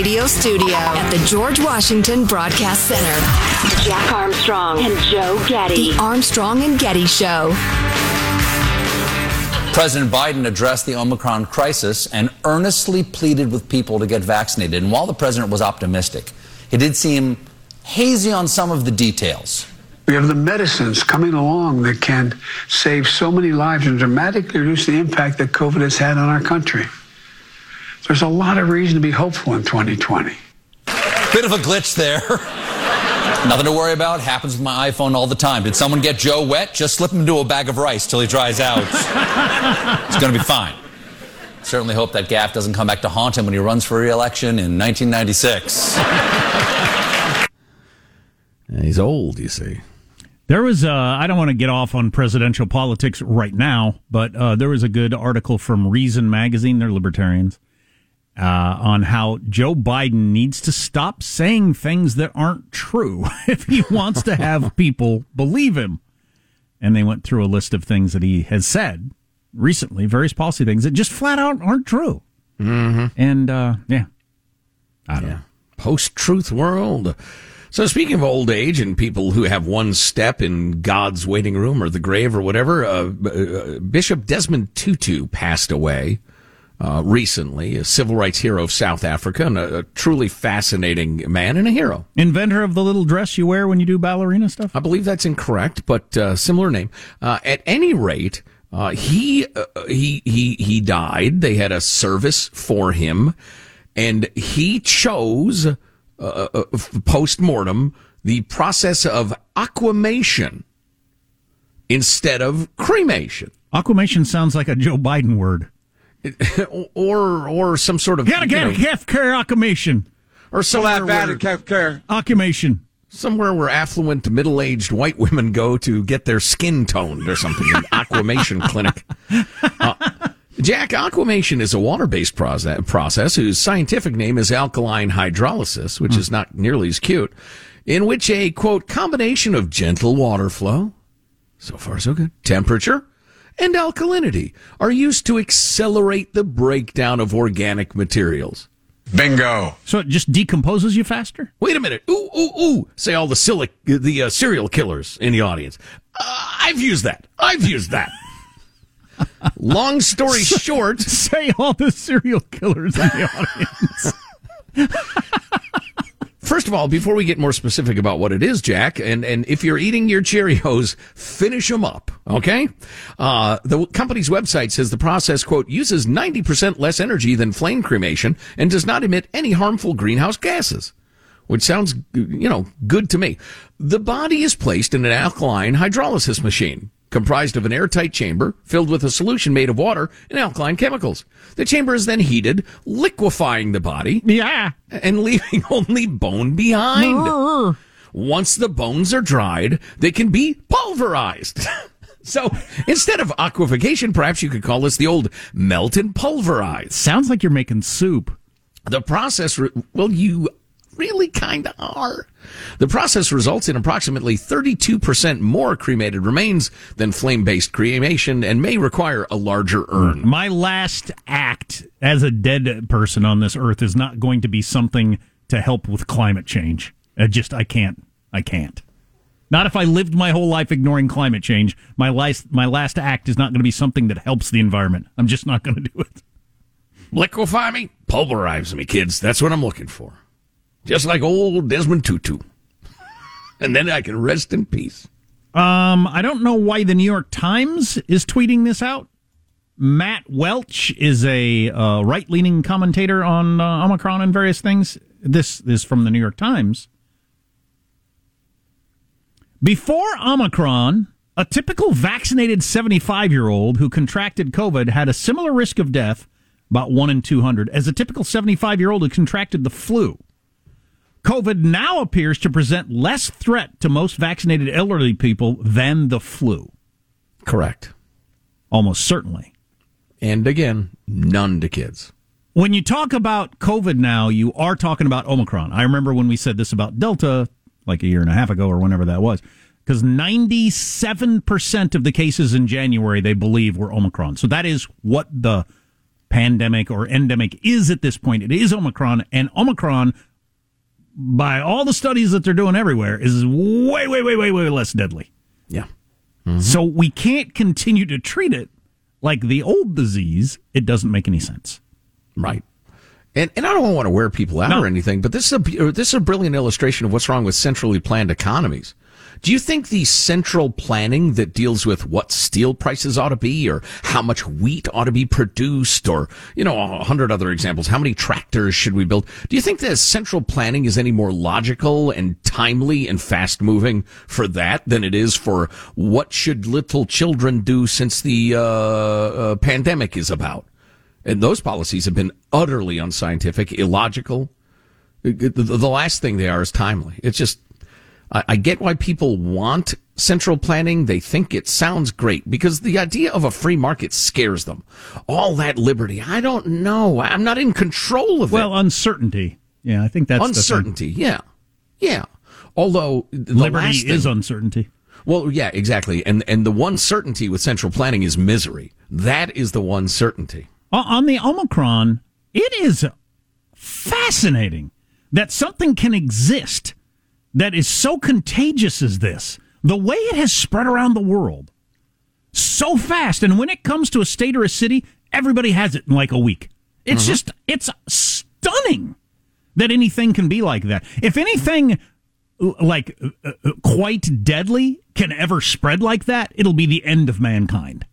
radio studio at the George Washington Broadcast Center. Jack Armstrong and Joe Getty. The Armstrong and Getty Show. President Biden addressed the Omicron crisis and earnestly pleaded with people to get vaccinated. And while the president was optimistic, he did seem hazy on some of the details. We have the medicines coming along that can save so many lives and dramatically reduce the impact that COVID has had on our country. There's a lot of reason to be hopeful in 2020. Bit of a glitch there. Nothing to worry about. Happens with my iPhone all the time. Did someone get Joe wet? Just slip him into a bag of rice till he dries out. it's going to be fine. Certainly hope that gaffe doesn't come back to haunt him when he runs for re-election in 1996. He's old, you see. There was, uh, I don't want to get off on presidential politics right now, but uh, there was a good article from Reason Magazine, they're libertarians, uh, on how Joe Biden needs to stop saying things that aren't true if he wants to have people believe him. And they went through a list of things that he has said recently, various policy things that just flat out aren't true. Mm-hmm. And uh, yeah, I don't yeah. know. Post truth world. So speaking of old age and people who have one step in God's waiting room or the grave or whatever, uh, uh, Bishop Desmond Tutu passed away uh, recently, a civil rights hero of South Africa and a, a, truly fascinating man and a hero. Inventor of the little dress you wear when you do ballerina stuff? I believe that's incorrect, but uh, similar name. Uh, at any rate, uh, he he he he died. They had a service for him, and he chose uh, uh, uh post mortem the process of aquamation instead of cremation. Aquamation sounds like a Joe Biden word. or or some sort of gotta get a health care aquamation or somewhere where care aquamation somewhere where affluent middle aged white women go to get their skin toned or something an aquamation clinic. Uh, Jack, aquamation is a water based process whose scientific name is alkaline hydrolysis, which mm. is not nearly as cute, in which a quote combination of gentle water flow, so far so good, temperature, and alkalinity are used to accelerate the breakdown of organic materials. Bingo. So it just decomposes you faster? Wait a minute. Ooh, ooh, ooh. Say all the, silic- the uh, serial killers in the audience. Uh, I've used that. I've used that. Long story short, say all the serial killers in the audience. First of all, before we get more specific about what it is, Jack, and, and if you're eating your Cheerios, finish them up, okay? Uh, the company's website says the process, quote, uses 90% less energy than flame cremation and does not emit any harmful greenhouse gases which sounds, you know, good to me. The body is placed in an alkaline hydrolysis machine comprised of an airtight chamber filled with a solution made of water and alkaline chemicals. The chamber is then heated, liquefying the body. Yeah. And leaving only bone behind. Uh. Once the bones are dried, they can be pulverized. so instead of aquafication, perhaps you could call this the old melt and pulverize. Sounds like you're making soup. The process, well, you really kind of are. The process results in approximately 32% more cremated remains than flame based cremation and may require a larger urn. My last act as a dead person on this earth is not going to be something to help with climate change. I just, I can't. I can't. Not if I lived my whole life ignoring climate change. My last, my last act is not going to be something that helps the environment. I'm just not going to do it. Liquefy me, pulverize me, kids. That's what I'm looking for. Just like old Desmond Tutu. and then I can rest in peace. Um, I don't know why the New York Times is tweeting this out. Matt Welch is a uh, right-leaning commentator on uh, Omicron and various things. This is from the New York Times. Before Omicron, a typical vaccinated 75-year-old who contracted COVID had a similar risk of death, about 1 in 200, as a typical 75-year-old who contracted the flu. COVID now appears to present less threat to most vaccinated elderly people than the flu. Correct. Almost certainly. And again, none to kids. When you talk about COVID now, you are talking about Omicron. I remember when we said this about Delta like a year and a half ago or whenever that was, because 97% of the cases in January they believe were Omicron. So that is what the pandemic or endemic is at this point. It is Omicron, and Omicron, by all the studies that they're doing everywhere, is way, way, way, way, way less deadly. Yeah. Mm-hmm. So we can't continue to treat it like the old disease. It doesn't make any sense. Right. And, and I don't want to wear people out no. or anything, but this is a this is a brilliant illustration of what's wrong with centrally planned economies. Do you think the central planning that deals with what steel prices ought to be or how much wheat ought to be produced or, you know, a hundred other examples, how many tractors should we build? Do you think that central planning is any more logical and timely and fast moving for that than it is for what should little children do since the uh, uh, pandemic is about? And those policies have been utterly unscientific, illogical. The last thing they are is timely. It's just, I get why people want central planning. They think it sounds great because the idea of a free market scares them. All that liberty, I don't know. I'm not in control of well, it. Well, uncertainty. Yeah, I think that's uncertainty. Yeah, yeah. Although liberty thing, is uncertainty. Well, yeah, exactly. And and the one certainty with central planning is misery. That is the one certainty. On the Omicron, it is fascinating that something can exist that is so contagious as this, the way it has spread around the world so fast. And when it comes to a state or a city, everybody has it in like a week. It's mm-hmm. just, it's stunning that anything can be like that. If anything like uh, uh, quite deadly can ever spread like that, it'll be the end of mankind.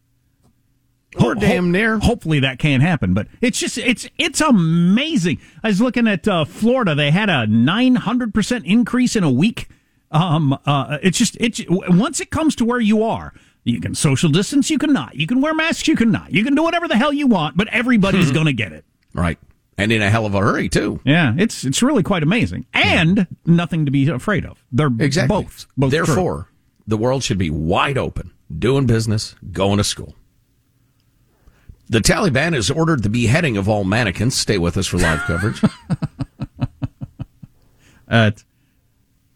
Or Ho- damn near. Hopefully that can't happen, but it's just it's it's amazing. I was looking at uh, Florida; they had a nine hundred percent increase in a week. Um, uh, it's just it's once it comes to where you are, you can social distance, you can not. You can wear masks, you can not. You can do whatever the hell you want, but everybody's going to get it. Right. And in a hell of a hurry too. Yeah, it's it's really quite amazing, and yeah. nothing to be afraid of. They're exactly. both. both Therefore, true. the world should be wide open, doing business, going to school. The Taliban has ordered the beheading of all mannequins. Stay with us for live coverage. uh,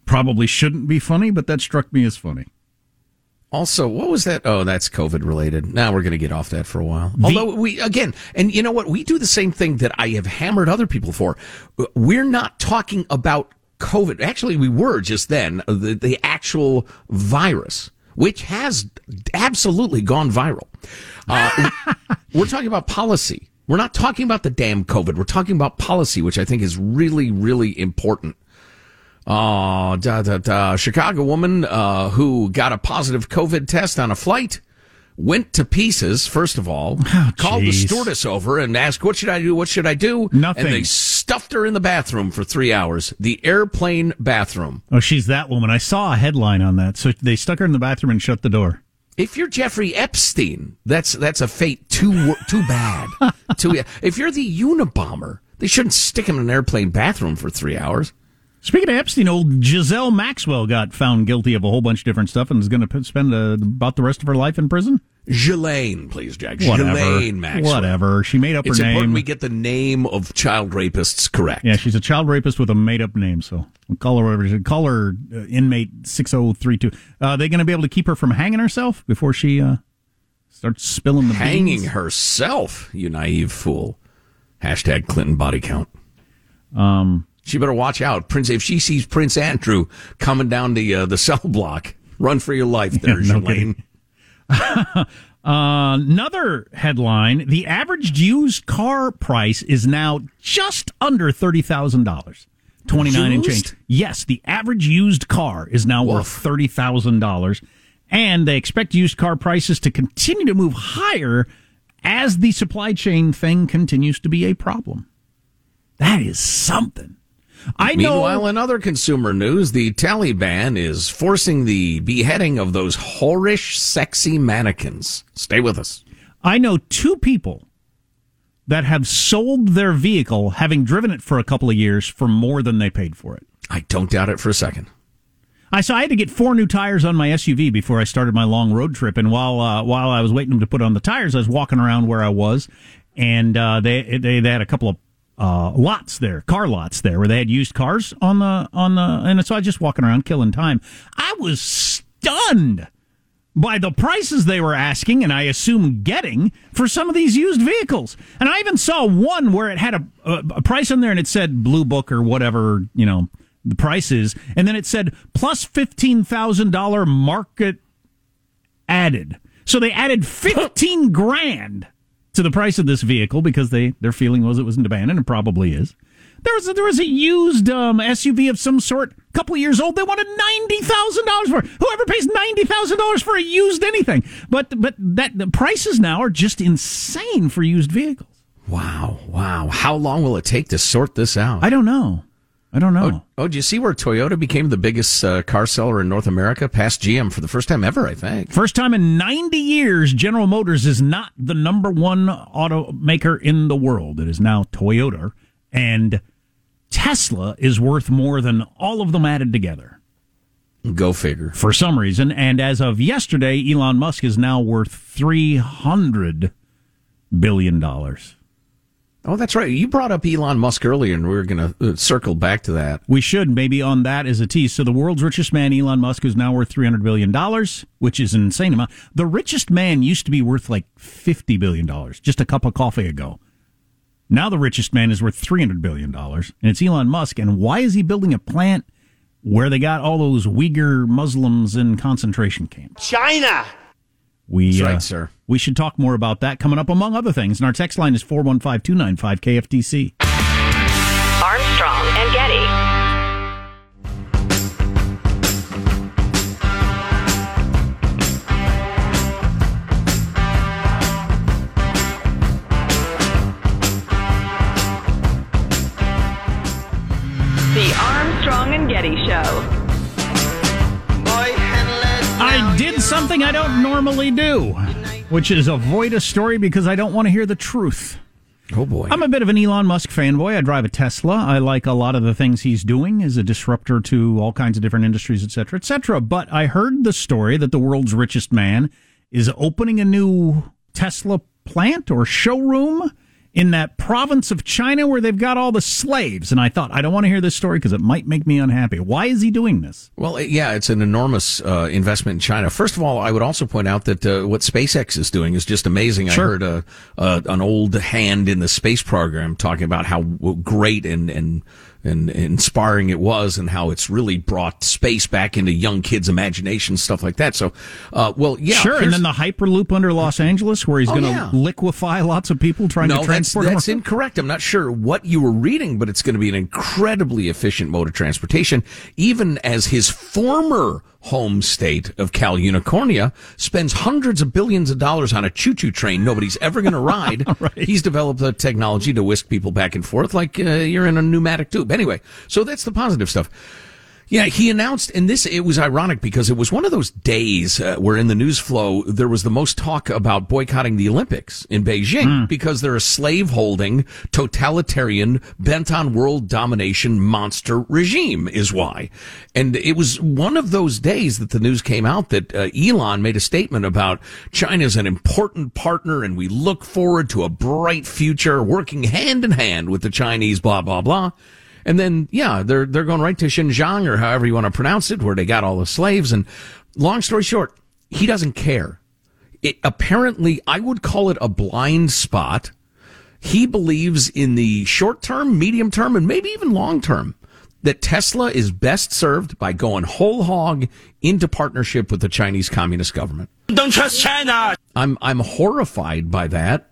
probably shouldn't be funny, but that struck me as funny. Also, what was that? Oh, that's COVID related. Now we're going to get off that for a while. The, Although we, again, and you know what? We do the same thing that I have hammered other people for. We're not talking about COVID. Actually, we were just then, the, the actual virus, which has absolutely gone viral. Uh, we're talking about policy. We're not talking about the damn COVID. We're talking about policy, which I think is really, really important. Uh, da, da, da. Chicago woman uh, who got a positive COVID test on a flight went to pieces, first of all, oh, called the stewardess over and asked, What should I do? What should I do? Nothing. And they stuffed her in the bathroom for three hours. The airplane bathroom. Oh, she's that woman. I saw a headline on that. So they stuck her in the bathroom and shut the door. If you're Jeffrey Epstein, that's that's a fate too too bad. too, if you're the Unabomber, they shouldn't stick him in an airplane bathroom for three hours. Speaking of Epstein, old Giselle Maxwell got found guilty of a whole bunch of different stuff and is going to spend uh, about the rest of her life in prison. Ghislaine, please, Jack. Whatever. Ghislaine Maxwell. Whatever. She made up it's her name. important we get the name of child rapists correct. Yeah, she's a child rapist with a made up name. So we'll call her whatever. Call her uh, inmate six zero oh three two. Uh, are they going to be able to keep her from hanging herself before she uh, starts spilling the hanging beans? herself? You naive fool. Hashtag Clinton body count. Um, she better watch out, Prince. If she sees Prince Andrew coming down the uh, the cell block, run for your life, there, yeah, no Uh, another headline: The average used car price is now just under thirty thousand dollars, twenty nine and change. Yes, the average used car is now Woof. worth thirty thousand dollars, and they expect used car prices to continue to move higher as the supply chain thing continues to be a problem. That is something. I know. Meanwhile, in other consumer news, the Taliban is forcing the beheading of those whorish, sexy mannequins. Stay with us. I know two people that have sold their vehicle, having driven it for a couple of years, for more than they paid for it. I don't doubt it for a second. I saw I had to get four new tires on my SUV before I started my long road trip, and while uh, while I was waiting to put on the tires, I was walking around where I was, and uh, they, they they had a couple of uh, lots there, car lots there, where they had used cars on the on the, and so I was just walking around killing time. I was stunned by the prices they were asking and I assume getting for some of these used vehicles. And I even saw one where it had a, a, a price on there and it said Blue Book or whatever, you know, the price is. And then it said plus $15,000 market added. So they added 15 grand to the price of this vehicle because they their feeling was it was in demand and it probably is. There was a, there was a used um, SUV of some sort, a couple of years old. They wanted ninety thousand dollars for. It. Whoever pays ninety thousand dollars for a used anything, but but that the prices now are just insane for used vehicles. Wow, wow! How long will it take to sort this out? I don't know. I don't know. Oh, oh do you see where Toyota became the biggest uh, car seller in North America, past GM for the first time ever? I think first time in ninety years. General Motors is not the number one automaker in the world. It is now Toyota, and Tesla is worth more than all of them added together. Go figure. For some reason. And as of yesterday, Elon Musk is now worth $300 billion. Oh, that's right. You brought up Elon Musk earlier, and we are going to uh, circle back to that. We should maybe on that as a tease. So, the world's richest man, Elon Musk, is now worth $300 billion, which is an insane amount. The richest man used to be worth like $50 billion just a cup of coffee ago. Now the richest man is worth $300 billion, and it's Elon Musk. And why is he building a plant where they got all those Uyghur Muslims in concentration camps? China! We, That's right, uh, sir. We should talk more about that coming up, among other things. And our text line is 415 295 KFTC. Armstrong which is avoid a story because I don't want to hear the truth. Oh boy. I'm a bit of an Elon Musk fanboy. I drive a Tesla. I like a lot of the things he's doing as a disruptor to all kinds of different industries, et cetera, et cetera. But I heard the story that the world's richest man is opening a new Tesla plant or showroom in that province of China where they've got all the slaves. And I thought, I don't want to hear this story because it might make me unhappy. Why is he doing this? Well, yeah, it's an enormous uh, investment in China. First of all, I would also point out that uh, what SpaceX is doing is just amazing. Sure. I heard a, uh, an old hand in the space program talking about how great and, and and inspiring it was and how it's really brought space back into young kids' imagination, stuff like that. So, uh, well, yeah. Sure. And then the Hyperloop under Los Angeles where he's Oh, going to yeah. liquefy lots of people trying no, to that's, transport that's them. incorrect. I'm not sure what you were reading, but it's going to be an incredibly efficient mode of transportation, even as his former home state of Cal Unicornia spends hundreds of billions of dollars on a choo-choo train nobody's ever going to ride. He's developed the technology to whisk people back and forth like uh, you're in a pneumatic tube. Anyway, so that's the positive stuff. Yeah, he announced, and this, it was ironic because it was one of those days uh, where in the news flow, there was the most talk about boycotting the Olympics in Beijing because they're a slave holding, totalitarian, bent on world domination monster regime is why. And it was one of those days that the news came out that uh, Elon made a statement about China's an important partner and we look forward to a bright future working hand in hand with the Chinese, blah, blah, blah. And then, yeah, they're, they're going right to Xinjiang or however you want to pronounce it, where they got all the slaves. And long story short, he doesn't care. It, apparently, I would call it a blind spot. He believes in the short term, medium term, and maybe even long term that Tesla is best served by going whole hog into partnership with the Chinese Communist government. Don't trust China. I'm I'm horrified by that.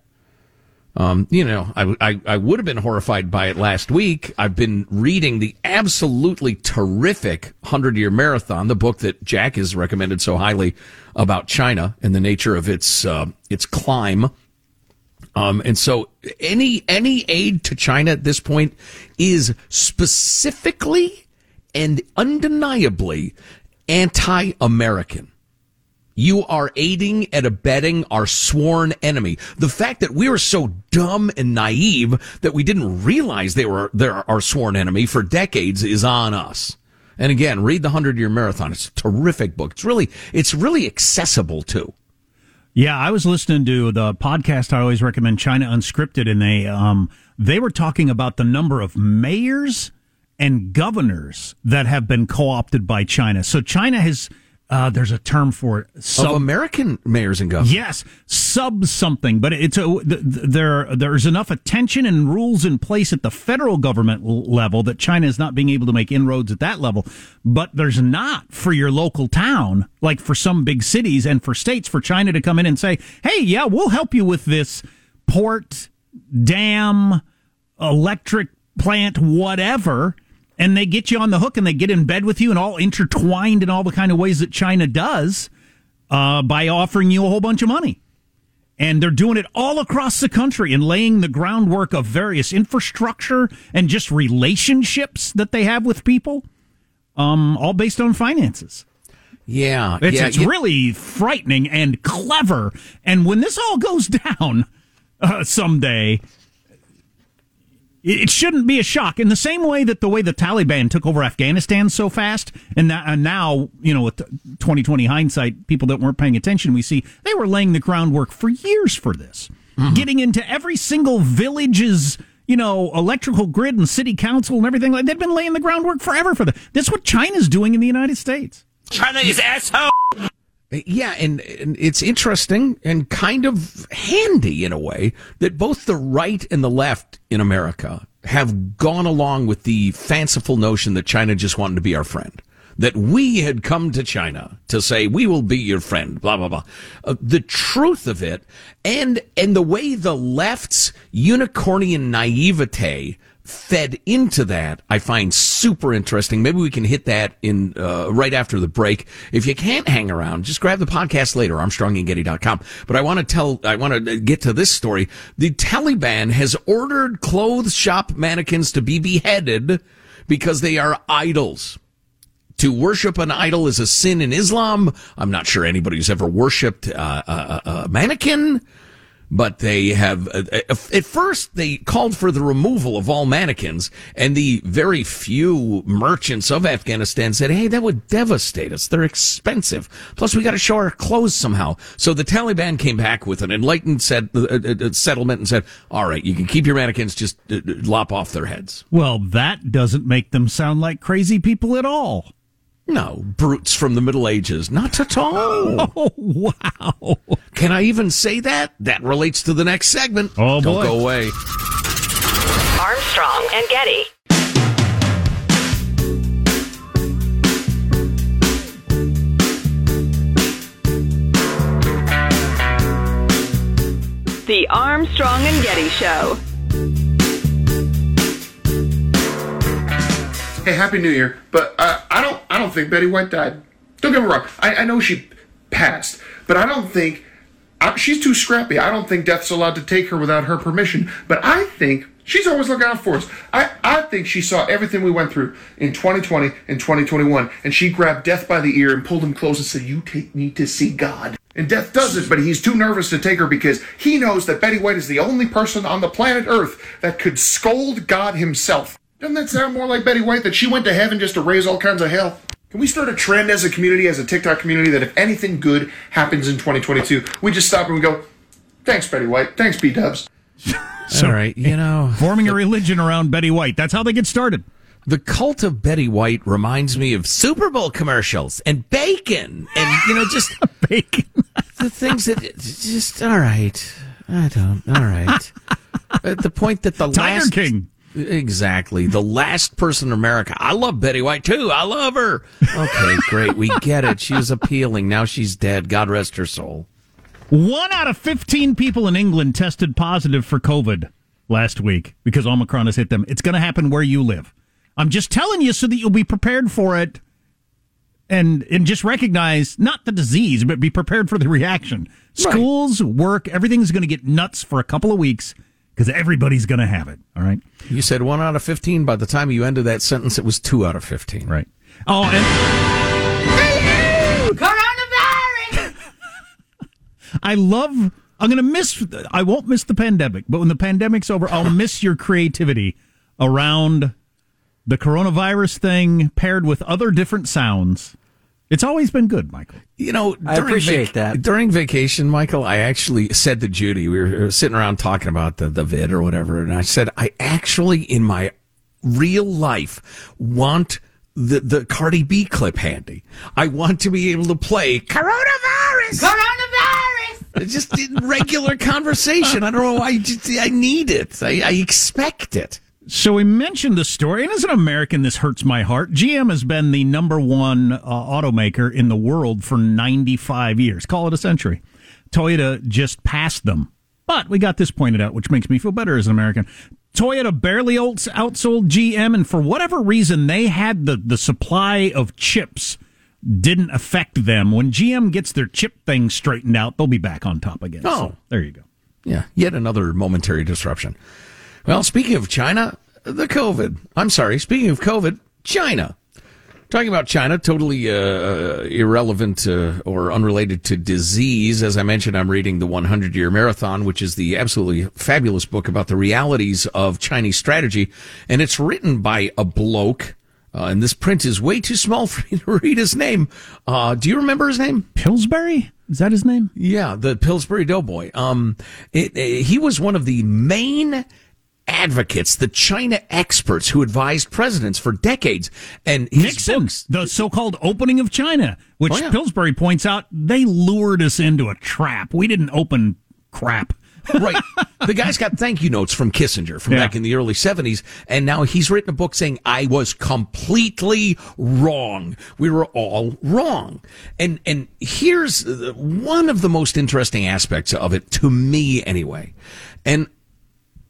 Um, you know, I, I, I would have been horrified by it last week. I've been reading the absolutely terrific 100 year marathon, the book that Jack has recommended so highly about China and the nature of its, uh, its climb. Um, and so any, any aid to China at this point is specifically and undeniably anti-American. You are aiding and abetting our sworn enemy. The fact that we were so dumb and naive that we didn't realize they were they're our sworn enemy for decades is on us. And again, read the Hundred Year Marathon. It's a terrific book. It's really it's really accessible too. Yeah, I was listening to the podcast I always recommend, China Unscripted, and they um they were talking about the number of mayors and governors that have been co-opted by China. So China has uh, there's a term for it. Sub- of American mayors and governors. Yes, sub something, but it's a there. There's enough attention and rules in place at the federal government level that China is not being able to make inroads at that level. But there's not for your local town, like for some big cities and for states, for China to come in and say, "Hey, yeah, we'll help you with this port, dam, electric plant, whatever." And they get you on the hook and they get in bed with you and all intertwined in all the kind of ways that China does uh, by offering you a whole bunch of money. And they're doing it all across the country and laying the groundwork of various infrastructure and just relationships that they have with people, um, all based on finances. Yeah, it's, yeah, it's really frightening and clever. And when this all goes down uh, someday, it shouldn't be a shock in the same way that the way the Taliban took over Afghanistan so fast, and, now you know with 2020 hindsight, people that weren't paying attention, we see they were laying the groundwork for years for this, mm-hmm. getting into every single village's you know electrical grid and city council and everything. Like they've been laying the groundwork forever for this. That's what China's doing in the United States. China is asshole. Yeah, and, and, it's interesting and kind of handy in a way that both the right and the left in America have gone along with the fanciful notion that China just wanted to be our friend. That we had come to China to say we will be your friend, blah blah blah. Uh, the truth of it, and and the way the left's unicornian naivete fed into that, I find super interesting. Maybe we can hit that in uh, right after the break. If you can't hang around, just grab the podcast later, armstrongandgetty.com. But I want to tell, I want to get to this story. The Taliban has ordered clothes shop mannequins to be beheaded because they are idols. To worship an idol is a sin in Islam. I'm not sure anybody who's ever worshipped uh, a, a mannequin but they have uh, uh, at first they called for the removal of all mannequins and the very few merchants of Afghanistan said hey that would devastate us they're expensive plus we got to show our clothes somehow so the Taliban came back with an enlightened set, uh, uh, uh settlement and said all right you can keep your mannequins just uh, lop off their heads well that doesn't make them sound like crazy people at all no, brutes from the Middle Ages. Not at all. Oh, wow. Can I even say that? That relates to the next segment. Oh, Don't boy. go away. Armstrong and Getty. The Armstrong and Getty Show. hey, happy New Year. But uh, I don't, I don't think Betty White died. Don't get me wrong. I, I know she passed, but I don't think I, she's too scrappy. I don't think death's allowed to take her without her permission. But I think she's always looking out for us. I, I think she saw everything we went through in 2020 and 2021, and she grabbed death by the ear and pulled him close and said, "You take me to see God." And Death does it, but he's too nervous to take her because he knows that Betty White is the only person on the planet Earth that could scold God himself. Doesn't that sound more like Betty White that she went to heaven just to raise all kinds of hell? Can we start a trend as a community, as a TikTok community, that if anything good happens in 2022, we just stop and we go, thanks, Betty White. Thanks, B Dubs. so, all right, you know. Forming a religion around Betty White. That's how they get started. The cult of Betty White reminds me of Super Bowl commercials and bacon and, you know, just bacon. the things that just, all right. I don't, all right. At the point that the Tiger last. King. Exactly. The last person in America. I love Betty White too. I love her. Okay, great. We get it. She was appealing. Now she's dead. God rest her soul. One out of 15 people in England tested positive for COVID last week because Omicron has hit them. It's going to happen where you live. I'm just telling you so that you'll be prepared for it and and just recognize not the disease, but be prepared for the reaction. Schools, right. work, everything's going to get nuts for a couple of weeks because everybody's going to have it. All right. You said one out of 15. By the time you ended that sentence, it was two out of 15. Right. Oh, and. Coronavirus! I love. I'm going to miss. I won't miss the pandemic, but when the pandemic's over, I'll miss your creativity around the coronavirus thing paired with other different sounds it's always been good, Michael. You know, I appreciate vac- that. During vacation, Michael, I actually said to Judy, we were uh, sitting around talking about the, the vid or whatever, and I said, I actually, in my real life, want the, the Cardi B clip handy. I want to be able to play coronavirus. Coronavirus! It's just in regular conversation. I don't know why I, just, I need it. I, I expect it. So we mentioned the story, and as an American, this hurts my heart. GM has been the number one uh, automaker in the world for 95 years. Call it a century. Toyota just passed them. But we got this pointed out, which makes me feel better as an American. Toyota barely outsold GM, and for whatever reason, they had the, the supply of chips didn't affect them. When GM gets their chip thing straightened out, they'll be back on top again. Oh. So, there you go. Yeah, yet another momentary disruption. Well, speaking of China, the COVID. I'm sorry, speaking of COVID, China. Talking about China, totally uh, irrelevant uh, or unrelated to disease. As I mentioned, I'm reading the 100 Year Marathon, which is the absolutely fabulous book about the realities of Chinese strategy. And it's written by a bloke. Uh, and this print is way too small for me to read his name. Uh, do you remember his name? Pillsbury? Is that his name? Yeah, the Pillsbury Doughboy. Um, it, it, he was one of the main advocates, the China experts who advised presidents for decades. And Nixon, books, the so-called opening of China, which oh, yeah. Pillsbury points out, they lured us into a trap. We didn't open crap. right. The guy's got thank you notes from Kissinger from yeah. back in the early 70s. And now he's written a book saying, I was completely wrong. We were all wrong. And, and here's one of the most interesting aspects of it to me anyway. And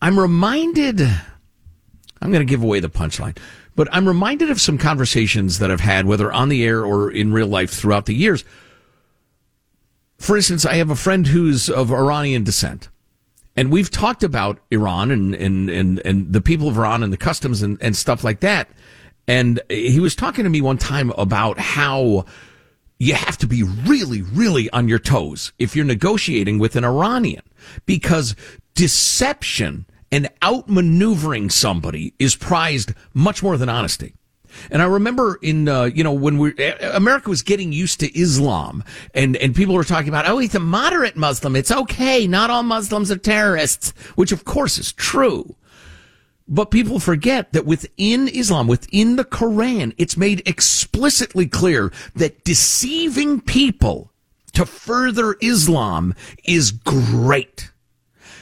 I'm reminded, I'm going to give away the punchline, but I'm reminded of some conversations that I've had, whether on the air or in real life throughout the years. For instance, I have a friend who's of Iranian descent. And we've talked about Iran and, and, and, and the people of Iran and the customs and, and stuff like that. And he was talking to me one time about how you have to be really, really on your toes if you're negotiating with an Iranian because deception and outmaneuvering somebody is prized much more than honesty. And I remember in, uh, you know, when we, America was getting used to Islam and, and people were talking about, oh, he's a moderate Muslim. It's okay. Not all Muslims are terrorists, which of course is true. But people forget that within Islam, within the Quran, it's made explicitly clear that deceiving people to further Islam is great.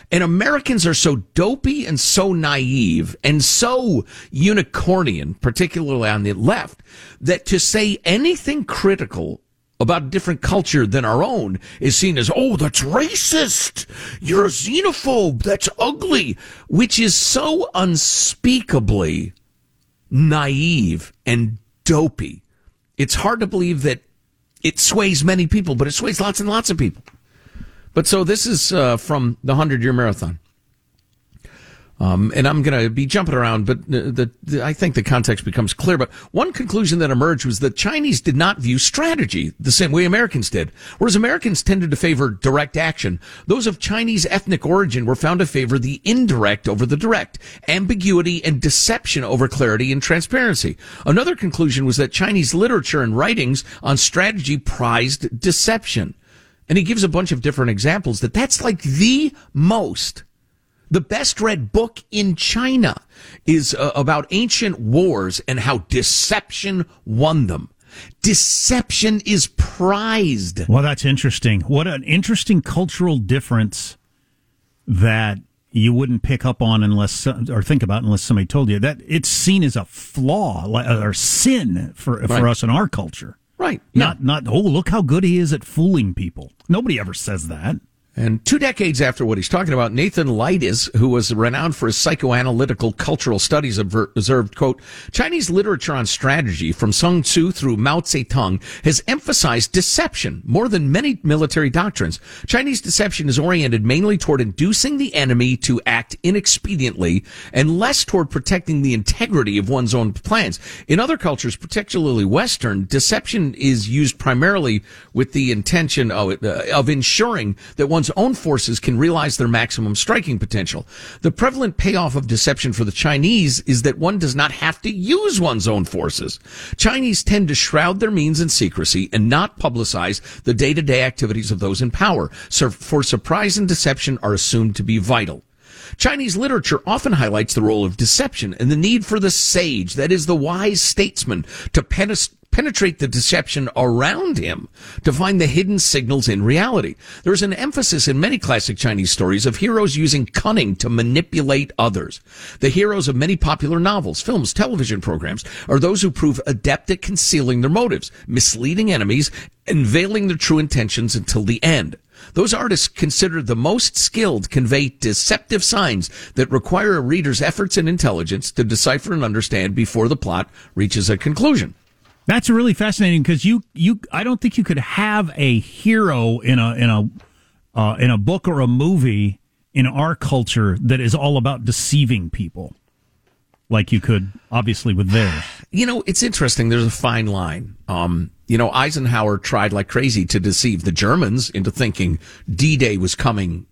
And Americans are so dopey and so naive and so unicornian, particularly on the left, that to say anything critical about a different culture than our own is seen as, oh, that's racist. You're a xenophobe. That's ugly, which is so unspeakably naive and dopey. It's hard to believe that it sways many people, but it sways lots and lots of people. But so this is uh, from the 100 year marathon. Um, and I'm going to be jumping around, but the, the, I think the context becomes clear. But one conclusion that emerged was that Chinese did not view strategy the same way Americans did. Whereas Americans tended to favor direct action, those of Chinese ethnic origin were found to favor the indirect over the direct, ambiguity and deception over clarity and transparency. Another conclusion was that Chinese literature and writings on strategy prized deception. And he gives a bunch of different examples that that's like the most the best read book in China is uh, about ancient wars and how deception won them. Deception is prized. Well, that's interesting. What an interesting cultural difference that you wouldn't pick up on unless or think about unless somebody told you that it's seen as a flaw or sin for for right. us in our culture. Right. Not yeah. not oh look how good he is at fooling people. Nobody ever says that. And two decades after what he's talking about, Nathan Leites, who was renowned for his psychoanalytical cultural studies, observed, quote, Chinese literature on strategy from Sun Tzu through Mao Zedong has emphasized deception more than many military doctrines. Chinese deception is oriented mainly toward inducing the enemy to act inexpediently and less toward protecting the integrity of one's own plans. In other cultures, particularly Western, deception is used primarily with the intention of, uh, of ensuring that one's own forces can realize their maximum striking potential. The prevalent payoff of deception for the Chinese is that one does not have to use one's own forces. Chinese tend to shroud their means in secrecy and not publicize the day-to-day activities of those in power. So for surprise and deception are assumed to be vital. Chinese literature often highlights the role of deception and the need for the sage, that is the wise statesman, to penetrate penetrate the deception around him to find the hidden signals in reality. There's an emphasis in many classic Chinese stories of heroes using cunning to manipulate others. The heroes of many popular novels, films, television programs are those who prove adept at concealing their motives, misleading enemies, and veiling their true intentions until the end. Those artists considered the most skilled convey deceptive signs that require a reader's efforts and intelligence to decipher and understand before the plot reaches a conclusion. That's really fascinating because you you I don't think you could have a hero in a in a uh, in a book or a movie in our culture that is all about deceiving people, like you could obviously with theirs. You know, it's interesting. There's a fine line. Um, you know, Eisenhower tried like crazy to deceive the Germans into thinking D-Day was coming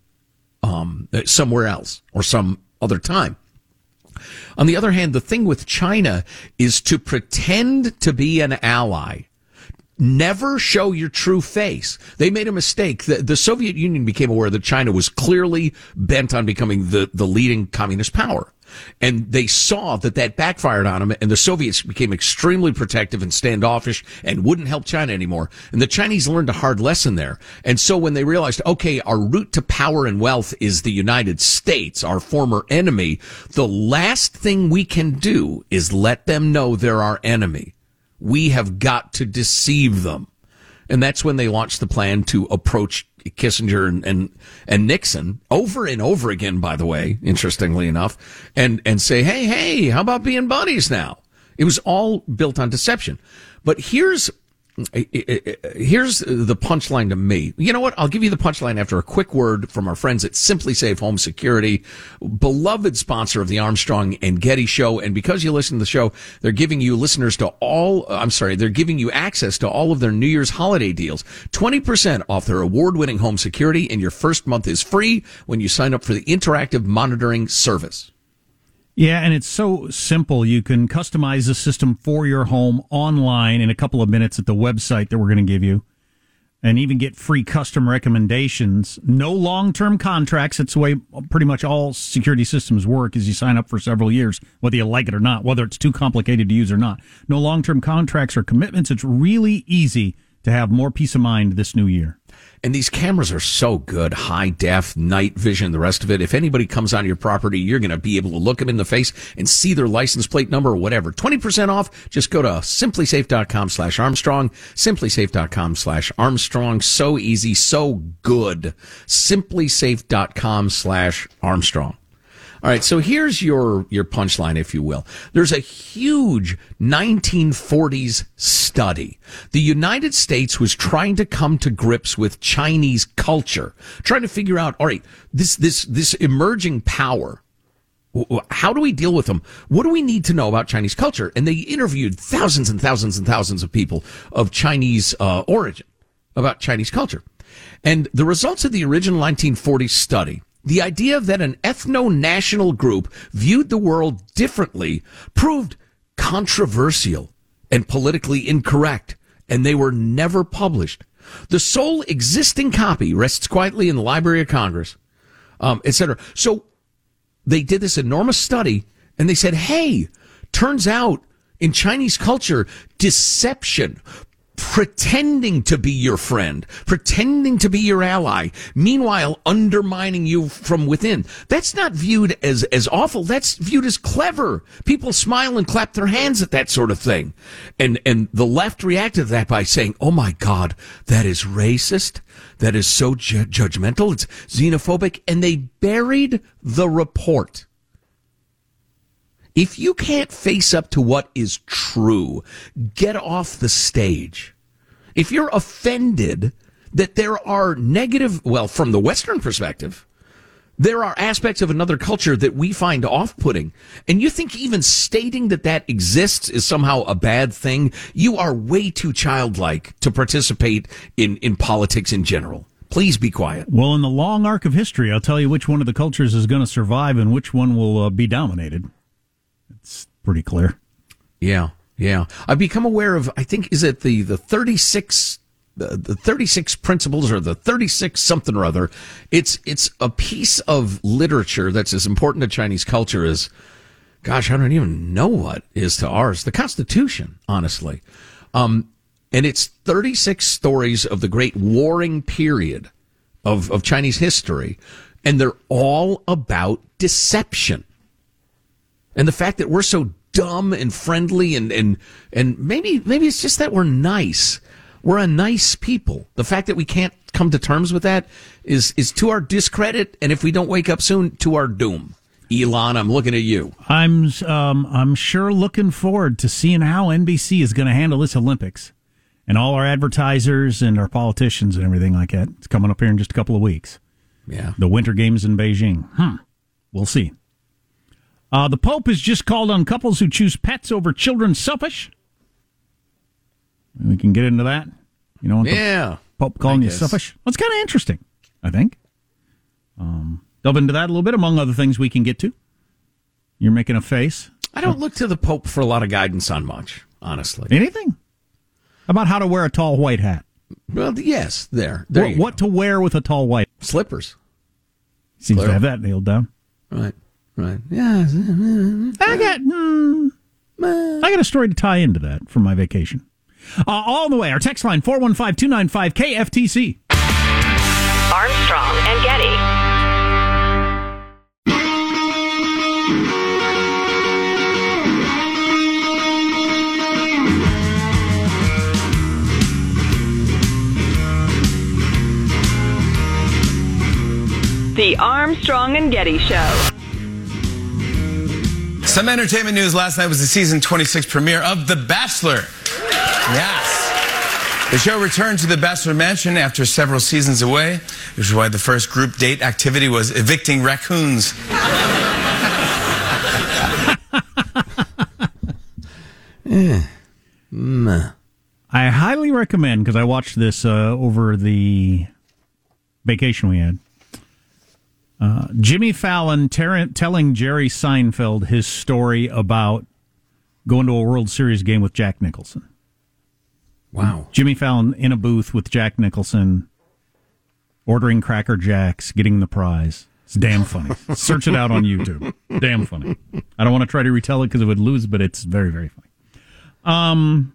um, somewhere else or some other time. On the other hand, the thing with China is to pretend to be an ally. Never show your true face. They made a mistake. The, the, Soviet Union became aware that China was clearly bent on becoming the, the leading communist power. And they saw that that backfired on them and the Soviets became extremely protective and standoffish and wouldn't help China anymore. And the Chinese learned a hard lesson there. And so when they realized, okay, our route to power and wealth is the United States, our former enemy, the last thing we can do is let them know they're our enemy. We have got to deceive them. And that's when they launched the plan to approach Kissinger and, and, and Nixon over and over again, by the way, interestingly enough, and, and say, Hey, hey, how about being buddies now? It was all built on deception. But here's Here's the punchline to me. You know what? I'll give you the punchline after a quick word from our friends at SimpliSafe Home Security, beloved sponsor of the Armstrong and Getty show. And because you listen to the show, they're giving you listeners to all, I'm sorry, they're giving you access to all of their New Year's holiday deals. 20% off their award winning home security and your first month is free when you sign up for the interactive monitoring service. Yeah, and it's so simple. You can customize the system for your home online in a couple of minutes at the website that we're going to give you. And even get free custom recommendations. No long term contracts. It's the way pretty much all security systems work is you sign up for several years, whether you like it or not, whether it's too complicated to use or not. No long term contracts or commitments. It's really easy to have more peace of mind this new year. And these cameras are so good, high def, night vision, the rest of it. If anybody comes on your property, you're going to be able to look them in the face and see their license plate number or whatever. 20% off. Just go to simplisafe.com slash Armstrong, simplisafe.com slash Armstrong. So easy, so good. Simplisafe.com slash Armstrong. All right, so here's your your punchline, if you will. There's a huge 1940s study. The United States was trying to come to grips with Chinese culture, trying to figure out, all right, this this this emerging power. How do we deal with them? What do we need to know about Chinese culture? And they interviewed thousands and thousands and thousands of people of Chinese uh, origin about Chinese culture. And the results of the original 1940s study the idea that an ethno-national group viewed the world differently proved controversial and politically incorrect, and they were never published. The sole existing copy rests quietly in the Library of Congress, um, etc. So they did this enormous study, and they said, "Hey, turns out." In Chinese culture, deception, pretending to be your friend, pretending to be your ally, meanwhile undermining you from within. That's not viewed as, as awful. That's viewed as clever. People smile and clap their hands at that sort of thing. And, and the left reacted to that by saying, Oh my God, that is racist. That is so ju- judgmental. It's xenophobic. And they buried the report. If you can't face up to what is true, get off the stage. If you're offended that there are negative, well, from the Western perspective, there are aspects of another culture that we find off-putting. And you think even stating that that exists is somehow a bad thing? You are way too childlike to participate in, in politics in general. Please be quiet. Well, in the long arc of history, I'll tell you which one of the cultures is going to survive and which one will uh, be dominated. Pretty clear. Yeah, yeah. I've become aware of. I think is it the the thirty six the, the 36 principles or the 36 something or other. It's it's a piece of literature that's as important to Chinese culture as, gosh, I don't even know what is to ours. The Constitution, honestly, um, and it's 36 stories of the great warring period of of Chinese history, and they're all about deception, and the fact that we're so dumb and friendly and and and maybe maybe it's just that we're nice we're a nice people. The fact that we can't come to terms with that is is to our discredit, and if we don't wake up soon, to our doom. Elon, I'm looking at you. I'm um, I'm sure looking forward to seeing how NBC is going to handle this Olympics, and all our advertisers and our politicians and everything like that. It's coming up here in just a couple of weeks. Yeah, the Winter Games in Beijing. Hmm. We'll see. Uh, the Pope has just called on couples who choose pets over children selfish. We can get into that. You know, yeah, Pope calling you selfish. Well, it's kind of interesting. I think. Um, delve into that a little bit, among other things we can get to. You're making a face. I don't look to the Pope for a lot of guidance on much, honestly. Anything about how to wear a tall white hat? Well, yes, there. there what, what to wear with a tall white slippers? Seems Clear. to have that nailed down. Right, right. Yeah. I got. Mm, I got a story to tie into that from my vacation. Uh, all the way. Our text line 415 295 KFTC. Armstrong and Getty. The Armstrong and Getty Show. Some entertainment news last night was the season 26 premiere of The Bachelor. Yes. The show returned to the Bachelor Mansion after several seasons away, which is why the first group date activity was evicting raccoons. yeah. Mm. I highly recommend because I watched this uh, over the vacation we had. Uh, Jimmy Fallon ter- telling Jerry Seinfeld his story about going to a World Series game with Jack Nicholson. Wow. Jimmy Fallon in a booth with Jack Nicholson, ordering Cracker Jacks, getting the prize. It's damn funny. Search it out on YouTube. Damn funny. I don't want to try to retell it because it would lose, but it's very, very funny. Um,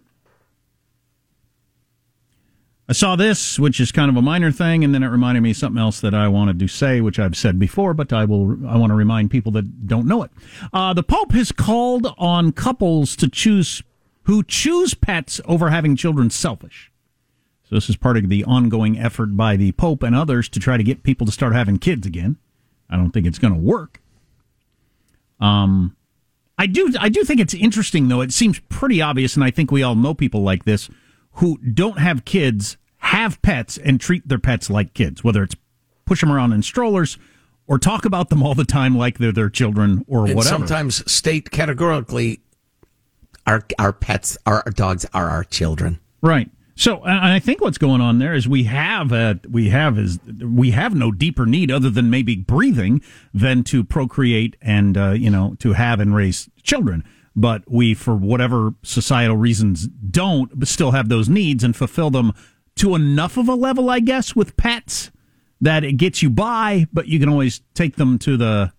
I saw this, which is kind of a minor thing, and then it reminded me something else that I wanted to say, which I've said before, but I will. I want to remind people that don't know it. Uh, the Pope has called on couples to choose who choose pets over having children selfish. So this is part of the ongoing effort by the Pope and others to try to get people to start having kids again. I don't think it's going to work. Um, I do. I do think it's interesting, though. It seems pretty obvious, and I think we all know people like this who don't have kids have pets and treat their pets like kids, whether it's push them around in strollers or talk about them all the time like they're their children or and whatever. Sometimes state categorically our our pets, our dogs are our children. Right. So I think what's going on there is we have a, we have is we have no deeper need other than maybe breathing than to procreate and uh, you know to have and raise children but we, for whatever societal reasons, don't, but still have those needs and fulfill them to enough of a level, I guess, with pets that it gets you by, but you can always take them to the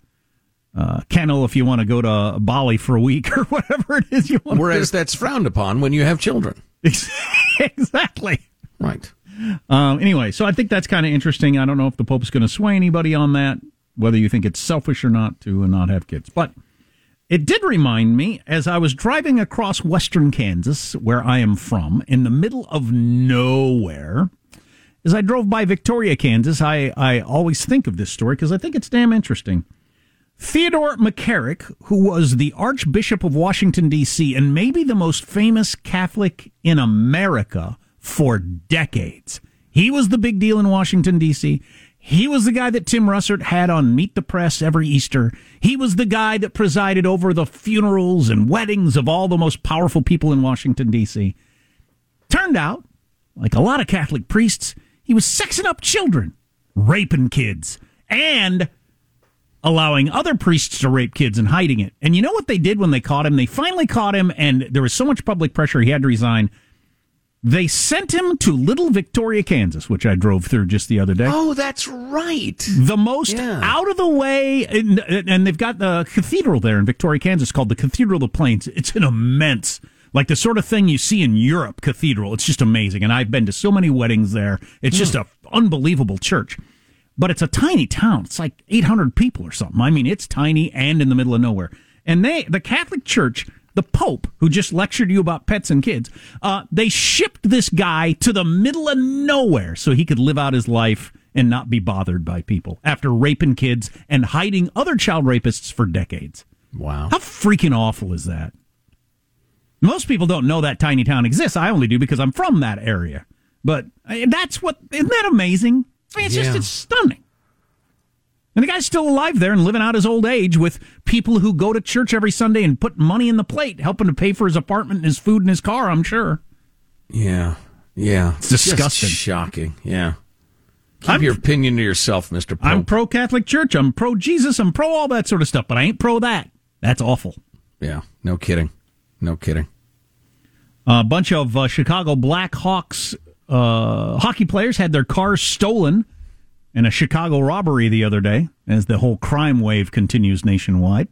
uh, kennel if you want to go to Bali for a week or whatever it is you want. Whereas that's frowned upon when you have children. exactly. Right. Um, anyway, so I think that's kind of interesting. I don't know if the Pope's going to sway anybody on that, whether you think it's selfish or not to not have kids, but it did remind me as I was driving across western Kansas, where I am from, in the middle of nowhere. As I drove by Victoria, Kansas, I, I always think of this story because I think it's damn interesting. Theodore McCarrick, who was the Archbishop of Washington, D.C., and maybe the most famous Catholic in America for decades. He was the big deal in Washington, D.C. He was the guy that Tim Russert had on Meet the Press every Easter. He was the guy that presided over the funerals and weddings of all the most powerful people in Washington, D.C. Turned out, like a lot of Catholic priests, he was sexing up children, raping kids, and allowing other priests to rape kids and hiding it. And you know what they did when they caught him? They finally caught him, and there was so much public pressure he had to resign They sent him to Little Victoria, Kansas, which I drove through just the other day. Oh, that's right. The most Yeah. out of the way, and, and they've got the cathedral there in Victoria, Kansas, called the Cathedral of the Plains. It's an immense, like the sort of thing you see in Europe cathedral. It's just amazing. And I've been to so many weddings there. It's just a hmm. unbelievable church. But it's a tiny town. It's like 800 people or something. I mean, it's tiny and in the middle of nowhere. And they, the Catholic Church, the Pope, who just lectured you about pets and kids, uh, they shipped this guy to the middle of nowhere so he could live out his life and not be bothered by people after raping kids and hiding other child rapists for decades. Wow. How freaking awful is that? Most people don't know that tiny town exists. I only do because I'm from that area. But uh, that's what, isn't that amazing? I mean, it's just, it's stunning. And the guy's still alive there and living out his old age with people who go to church every Sunday and put money in the plate, helping to pay for his apartment and his food and his car, I'm sure. Yeah. Yeah. It's disgusting. shocking. Yeah. Keep I'm- your opinion to yourself, Mr. Pope. I'm pro Catholic Church. I'm pro Jesus. I'm pro all that sort of stuff, but I ain't pro that. That's awful. yeah. No kidding. No kidding. A bunch of uh, Chicago Blackhawks uh, hockey players had their cars stolen in a Chicago robbery the other day as the whole crime wave continues nationwide.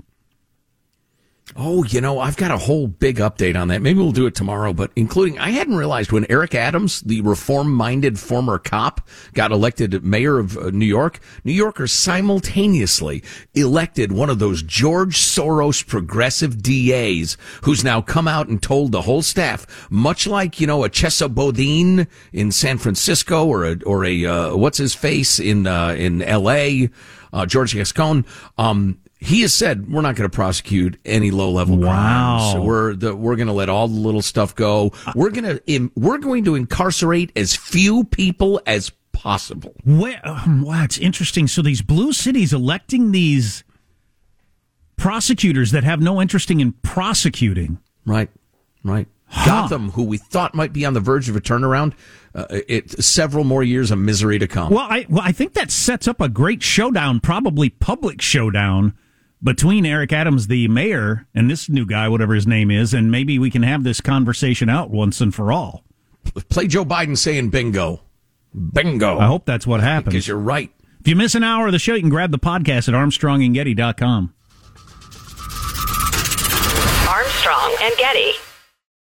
Oh, you know, I've got a whole big update on that. Maybe we'll do it tomorrow, but including, I hadn't realized when Eric Adams, the reform minded former cop, got elected mayor of uh, New York, New Yorkers simultaneously elected one of those George Soros progressive DAs who's now come out and told the whole staff, much like, you know, a Chesa Boudin in San Francisco or a, or a, uh, what's his face in, uh, in LA, uh, George Gascon, um, he has said we're not going to prosecute any low level Wow. crimes. We're the, we're going to let all the little stuff go. We're going to we're going to incarcerate as few people as possible. Where, um, wow, it's interesting. So these blue cities electing these prosecutors that have no interest in prosecuting. Right, right. Gotham, who we thought might be on the verge of a turnaround, uh, it several more years of misery to come. Well, I well, I think that sets up a great showdown, probably public showdown between Eric Adams, the mayor, and this new guy, whatever his name is, and maybe we can have this conversation out once and for all. Play Joe Biden saying bingo, bingo. I hope that's what happens. because you're right. If you miss an hour of the show, you can grab the podcast at armstrongandgetty.com. Armstrong and Getty.